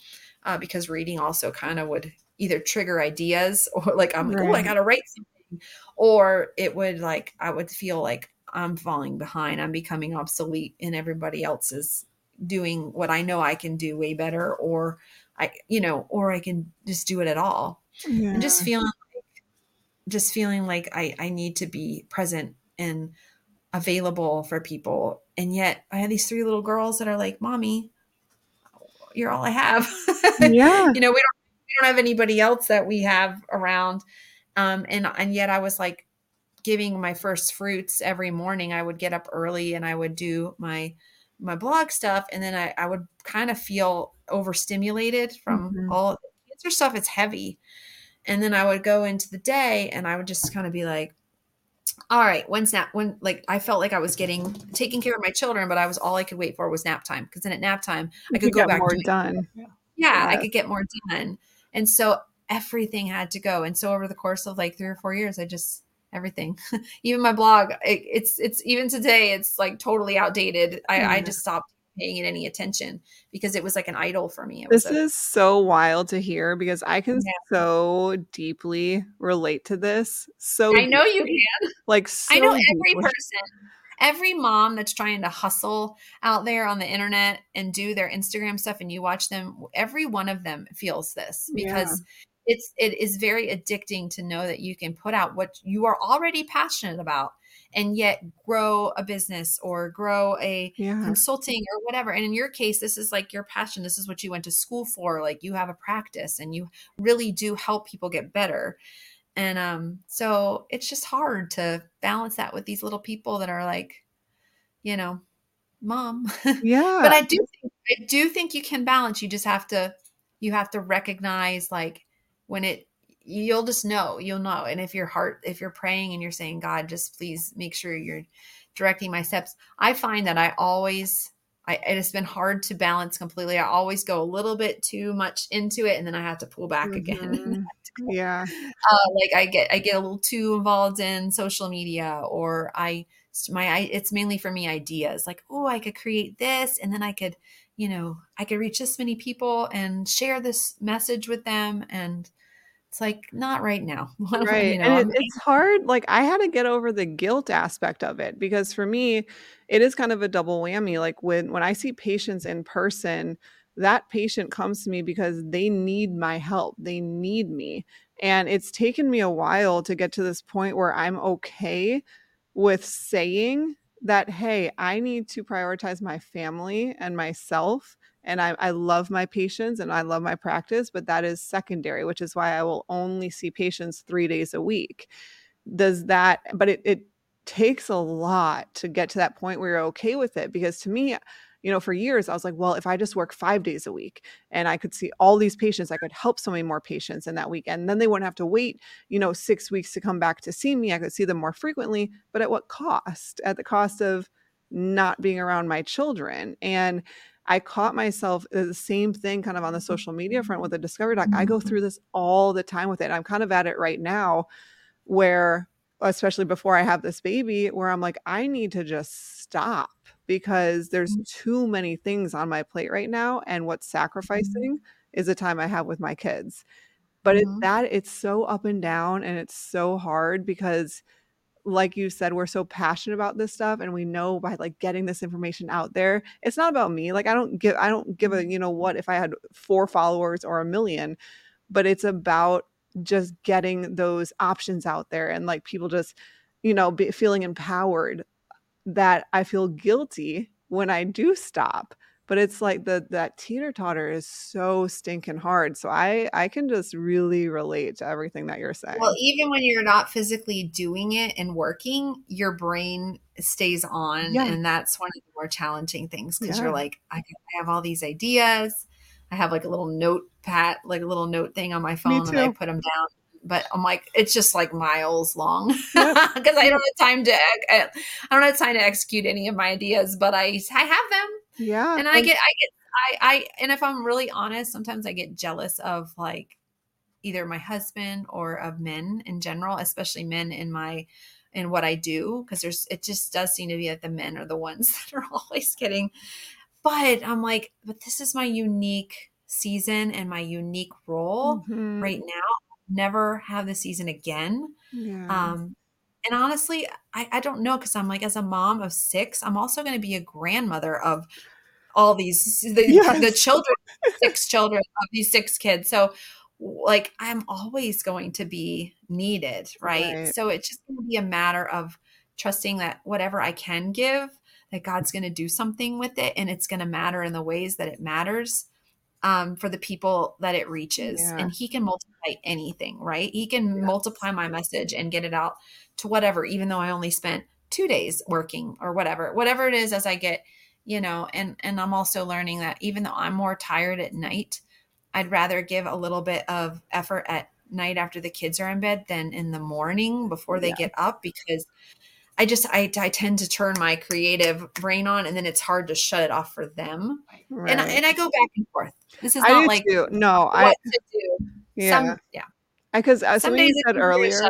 uh, because reading also kind of would either trigger ideas or like I'm like, right. oh, I gotta write something, or it would like I would feel like I'm falling behind, I'm becoming obsolete, and everybody else is doing what I know I can do way better, or I, you know, or I can just do it at all, yeah. and just feeling just feeling like I I need to be present and available for people, and yet I had these three little girls that are like, "Mommy, you're all I have." Yeah, you know, we don't we don't have anybody else that we have around, um, and and yet I was like giving my first fruits every morning. I would get up early and I would do my my blog stuff and then I, I would kind of feel overstimulated from mm-hmm. all cancer stuff. It's heavy. And then I would go into the day and I would just kind of be like, all right, when's nap? When like I felt like I was getting taking care of my children, but I was all I could wait for was nap time. Because then at nap time I could go back more done. Yeah, yeah, I could get more done. And so everything had to go. And so over the course of like three or four years, I just everything even my blog it, it's it's even today it's like totally outdated I, I mm-hmm. just stopped paying it any attention because it was like an idol for me this a, is so wild to hear because i can yeah. so deeply relate to this so i know you can like so i know every deeply. person every mom that's trying to hustle out there on the internet and do their instagram stuff and you watch them every one of them feels this because it's it is very addicting to know that you can put out what you are already passionate about and yet grow a business or grow a yeah. consulting or whatever. And in your case this is like your passion. This is what you went to school for. Like you have a practice and you really do help people get better. And um so it's just hard to balance that with these little people that are like you know mom. Yeah. But i do think, i do think you can balance. You just have to you have to recognize like when it you'll just know you'll know and if your heart if you're praying and you're saying god just please make sure you're directing my steps i find that i always I, it has been hard to balance completely. I always go a little bit too much into it and then i have to pull back mm-hmm. again yeah. Uh, like i get i get a little too involved in social media or i my it's mainly for me ideas like oh i could create this and then i could you know i could reach this many people and share this message with them and it's like not right now right you know, and it, it's hard like i had to get over the guilt aspect of it because for me it is kind of a double whammy like when when i see patients in person that patient comes to me because they need my help they need me and it's taken me a while to get to this point where i'm okay with saying that hey i need to prioritize my family and myself and I, I love my patients and I love my practice, but that is secondary, which is why I will only see patients three days a week. Does that, but it, it takes a lot to get to that point where you're okay with it. Because to me, you know, for years I was like, well, if I just work five days a week and I could see all these patients, I could help so many more patients in that week. And then they wouldn't have to wait, you know, six weeks to come back to see me. I could see them more frequently, but at what cost? At the cost of not being around my children. And I caught myself uh, the same thing kind of on the social media front with the Discovery Doc. I go mm-hmm. through this all the time with it. I'm kind of at it right now where, especially before I have this baby, where I'm like, I need to just stop because there's mm. too many things on my plate right now. And what's mm-hmm. sacrificing is the time I have with my kids. But mm-hmm. it's that it's so up and down and it's so hard because like you said, we're so passionate about this stuff and we know by like getting this information out there, it's not about me. Like I don't give I don't give a, mm-hmm. you know what if I had four followers or a million, but it's about just getting those options out there and like people just, you know, be, feeling empowered that I feel guilty when I do stop but it's like the that teeter totter is so stinking hard so i i can just really relate to everything that you're saying well even when you're not physically doing it and working your brain stays on yeah. and that's one of the more challenging things because yeah. you're like I, I have all these ideas i have like a little notepad like a little note thing on my phone and i put them down but I'm like, it's just like miles long because. I don't have time to, I don't have time to execute any of my ideas, but I, I have them yeah. And I get, I get, I, I, and if I'm really honest, sometimes I get jealous of like either my husband or of men in general, especially men in my in what I do because there's it just does seem to be that the men are the ones that are always getting but I'm like but this is my unique season and my unique role mm-hmm. right now never have the season again yeah. um and honestly I, I don't know because I'm like as a mom of six I'm also going to be a grandmother of all these the, yes. the children six children of these six kids so like I'm always going to be needed, right? right. So it's just going to be a matter of trusting that whatever I can give, that God's going to do something with it and it's going to matter in the ways that it matters um, for the people that it reaches. Yeah. And He can multiply anything, right? He can yes. multiply my message and get it out to whatever, even though I only spent two days working or whatever, whatever it is as I get, you know, and, and I'm also learning that even though I'm more tired at night, I'd rather give a little bit of effort at night after the kids are in bed than in the morning before they yeah. get up because I just I, I tend to turn my creative brain on and then it's hard to shut it off for them. Right. And I, and I go back and forth. This is not like too. no, I Yeah. Some, yeah. Because as uh, you said earlier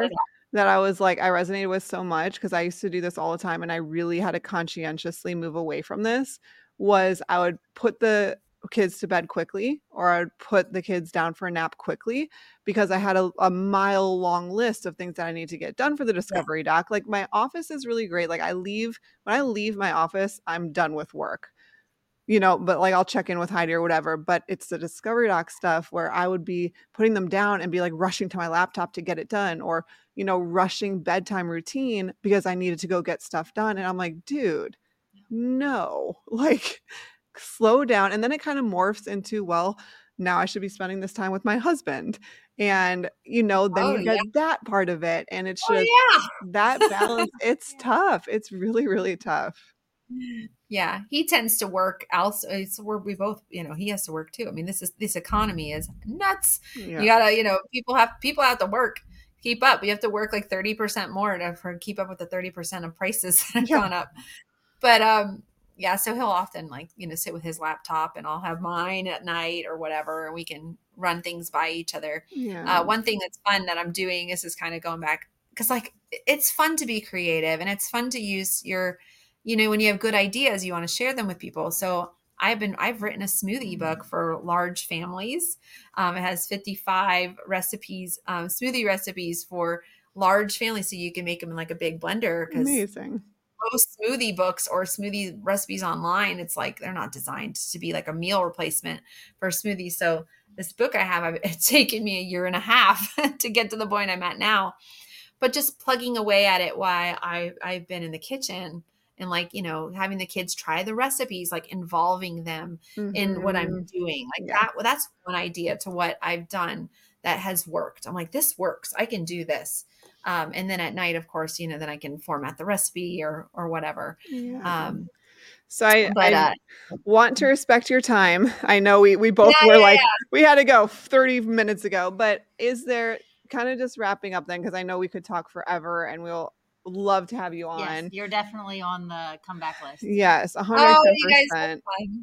that I was like I resonated with so much because I used to do this all the time and I really had to conscientiously move away from this was I would put the kids to bed quickly or I'd put the kids down for a nap quickly because I had a, a mile long list of things that I need to get done for the discovery yeah. doc. Like my office is really great. Like I leave when I leave my office, I'm done with work. You know, but like I'll check in with Heidi or whatever. But it's the discovery doc stuff where I would be putting them down and be like rushing to my laptop to get it done, or you know, rushing bedtime routine because I needed to go get stuff done. And I'm like, dude, no, like slow down. And then it kind of morphs into, well, now I should be spending this time with my husband. And, you know, then oh, you get yeah. that part of it. And it's oh, just oh, yeah. that balance. it's tough. It's really, really tough. Yeah, he tends to work also. It's where we both, you know, he has to work too. I mean, this is this economy is nuts. You gotta, you know, people have people have to work keep up. You have to work like thirty percent more to for, keep up with the thirty percent of prices that have yeah. gone up. But um, yeah, so he'll often like, you know, sit with his laptop and I'll have mine at night or whatever, and we can run things by each other. Yeah. Uh, one thing that's fun that I'm doing is is kind of going back because like it's fun to be creative and it's fun to use your, you know, when you have good ideas, you want to share them with people. So I've been I've written a smoothie book for large families. Um, it has 55 recipes, um, smoothie recipes for large families, so you can make them in like a big blender. Amazing most smoothie books or smoothie recipes online, it's like they're not designed to be like a meal replacement for smoothies. So this book I have, it's taken me a year and a half to get to the point I'm at now. But just plugging away at it while I I've been in the kitchen and like you know having the kids try the recipes, like involving them mm-hmm. in what I'm mm-hmm. doing, like yeah. that. Well, that's one idea to what I've done that has worked. I'm like, this works. I can do this. Um, and then at night, of course, you know, then I can format the recipe or or whatever. Yeah. Um, so I, but, I uh, want to respect your time. I know we we both yeah, were yeah, like yeah. we had to go 30 minutes ago, but is there kind of just wrapping up then because I know we could talk forever and we'll love to have you on. Yes, you're definitely on the comeback list. Yes, 100%. Oh,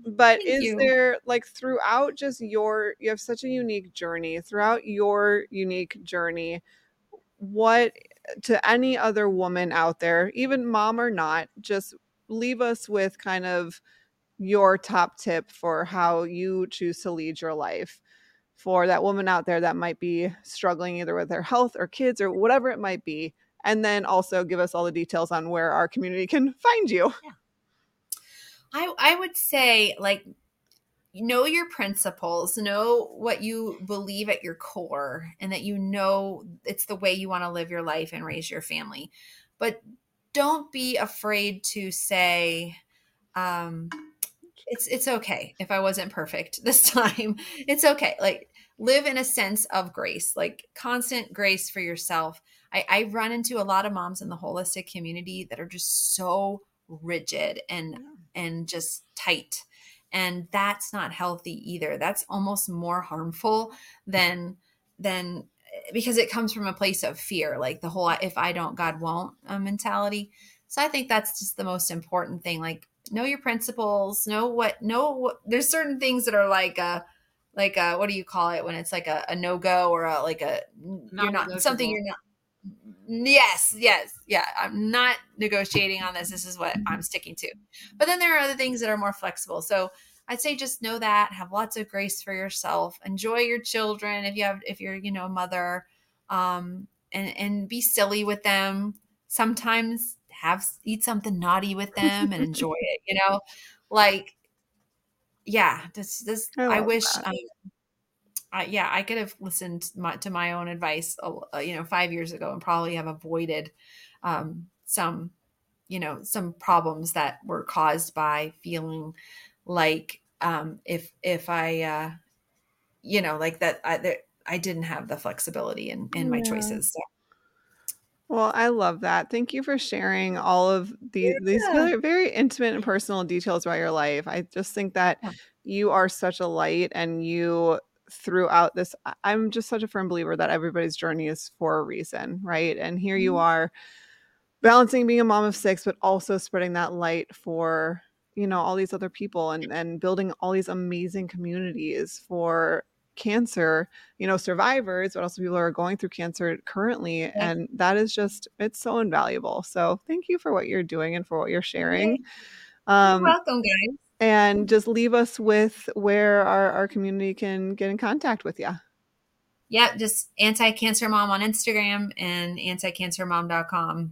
but Thank is you. there like throughout just your you have such a unique journey, throughout your unique journey, what to any other woman out there, even mom or not, just leave us with kind of your top tip for how you choose to lead your life for that woman out there that might be struggling either with their health or kids or whatever it might be. And then also give us all the details on where our community can find you. Yeah. I, I would say like know your principles, know what you believe at your core, and that you know it's the way you want to live your life and raise your family. But don't be afraid to say, um, it's it's okay if I wasn't perfect this time. It's okay. Like live in a sense of grace, like constant grace for yourself. I, I run into a lot of moms in the holistic community that are just so rigid and and just tight and that's not healthy either. That's almost more harmful than than because it comes from a place of fear like the whole if i don't god won't uh, mentality. So i think that's just the most important thing like know your principles know what know what there's certain things that are like uh like a what do you call it when it's like a, a no go or a like a you're not something you're not yes yes yeah i'm not negotiating on this this is what i'm sticking to. But then there are other things that are more flexible. So i'd say just know that have lots of grace for yourself enjoy your children if you have if you're you know a mother um and and be silly with them. Sometimes have eat something naughty with them and enjoy it you know? Like yeah this this i, I wish um, yeah, I could have listened my, to my own advice, uh, you know, five years ago, and probably have avoided um, some, you know, some problems that were caused by feeling like um, if if I, uh, you know, like that I that I didn't have the flexibility in in my choices. So. Well, I love that. Thank you for sharing all of the, yeah. these very, very intimate and personal details about your life. I just think that yeah. you are such a light and you throughout this i'm just such a firm believer that everybody's journey is for a reason right? And here you mm-hmm. are balancing being a mom of six but also spreading that light for you know all these other people and and building all these amazing communities for cancer you know survivors but also people who are going through cancer currently. Yeah. and that is just it's so invaluable. So thank you for what you're doing and for what you're sharing. Um, you're welcome guys and just leave us with where our, our community can get in contact with you. Yeah, just anti-cancer mom on Instagram and anticancermom.com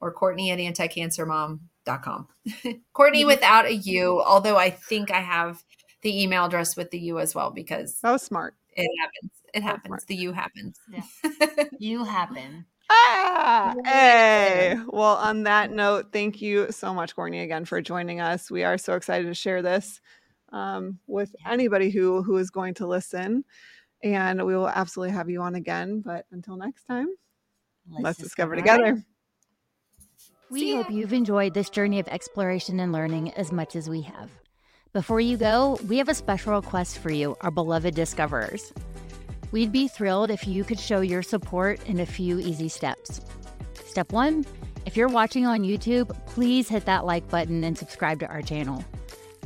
or Cortney at anticancermom.com. Cortney mm-hmm. without a U, although I think I have the email address with the U as well because that was smart. It happens. It happens. The U happens. Yeah. you happen. Ah, hey. Well, on that note, thank you so much, Cortney, again for joining us. We are so excited to share this um, with anybody who who is going to listen, and we will absolutely have you on again. But until next time, let's, let's discover, discover together. We hope you've enjoyed this journey of exploration and learning as much as we have. Before you go, we have a special request for you, our beloved discoverers. We'd be thrilled if you could show your support in a few easy steps. Step one if you're watching on YouTube, please hit that like button and subscribe to our channel.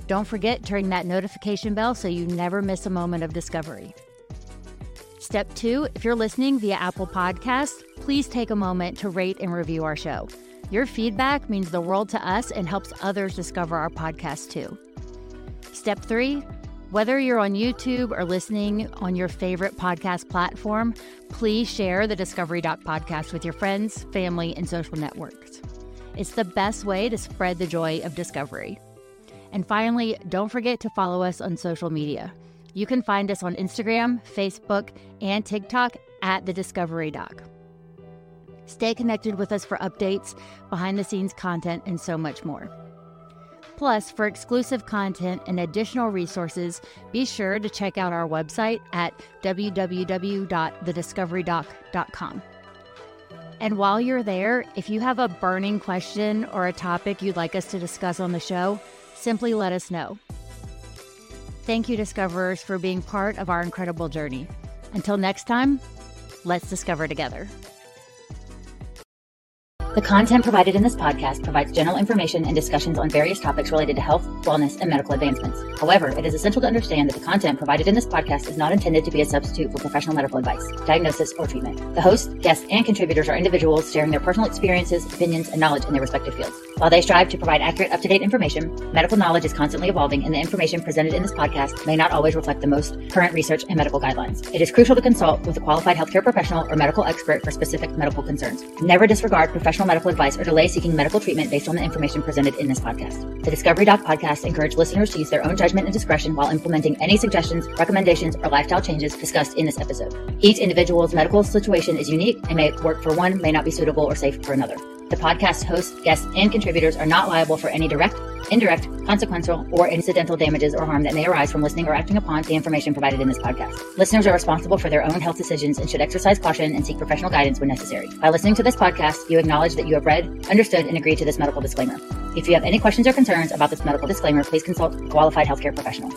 Don't forget to ring that notification bell so you never miss a moment of discovery. Step two if you're listening via Apple Podcast, please take a moment to rate and review our show. Your feedback means the world to us and helps others discover our podcast too. Step three whether you're on YouTube or listening on your favorite podcast platform, please share the Discovery Doc podcast with your friends, family, and social networks. It's the best way to spread the joy of discovery. And finally, don't forget to follow us on social media. You can find us on Instagram, Facebook, and TikTok at the Discovery Doc. Stay connected with us for updates, behind the scenes content, and so much more. Plus, for exclusive content and additional resources, be sure to check out our website at www.thediscoverydoc.com. And while you're there, if you have a burning question or a topic you'd like us to discuss on the show, simply let us know. Thank you, Discoverers, for being part of our incredible journey. Until next time, let's discover together. The content provided in this podcast provides general information and discussions on various topics related to health, wellness, and medical advancements. However, it is essential to understand that the content provided in this podcast is not intended to be a substitute for professional medical advice, diagnosis, or treatment. The host, guests, and contributors are individuals sharing their personal experiences, opinions, and knowledge in their respective fields. While they strive to provide accurate, up to date information, medical knowledge is constantly evolving, and the information presented in this podcast may not always reflect the most current research and medical guidelines. It is crucial to consult with a qualified healthcare professional or medical expert for specific medical concerns. Never disregard professional medical advice or delay seeking medical treatment based on the information presented in this podcast. The Discovery Doc podcast encourages listeners to use their own judgment and discretion while implementing any suggestions, recommendations, or lifestyle changes discussed in this episode. Each individual's medical situation is unique and may work for one, may not be suitable or safe for another. The podcast hosts, guests, and contributors are not liable for any direct, indirect, consequential, or incidental damages or harm that may arise from listening or acting upon the information provided in this podcast. Listeners are responsible for their own health decisions and should exercise caution and seek professional guidance when necessary. By listening to this podcast, you acknowledge that you have read, understood, and agreed to this medical disclaimer. If you have any questions or concerns about this medical disclaimer, please consult a qualified healthcare professional.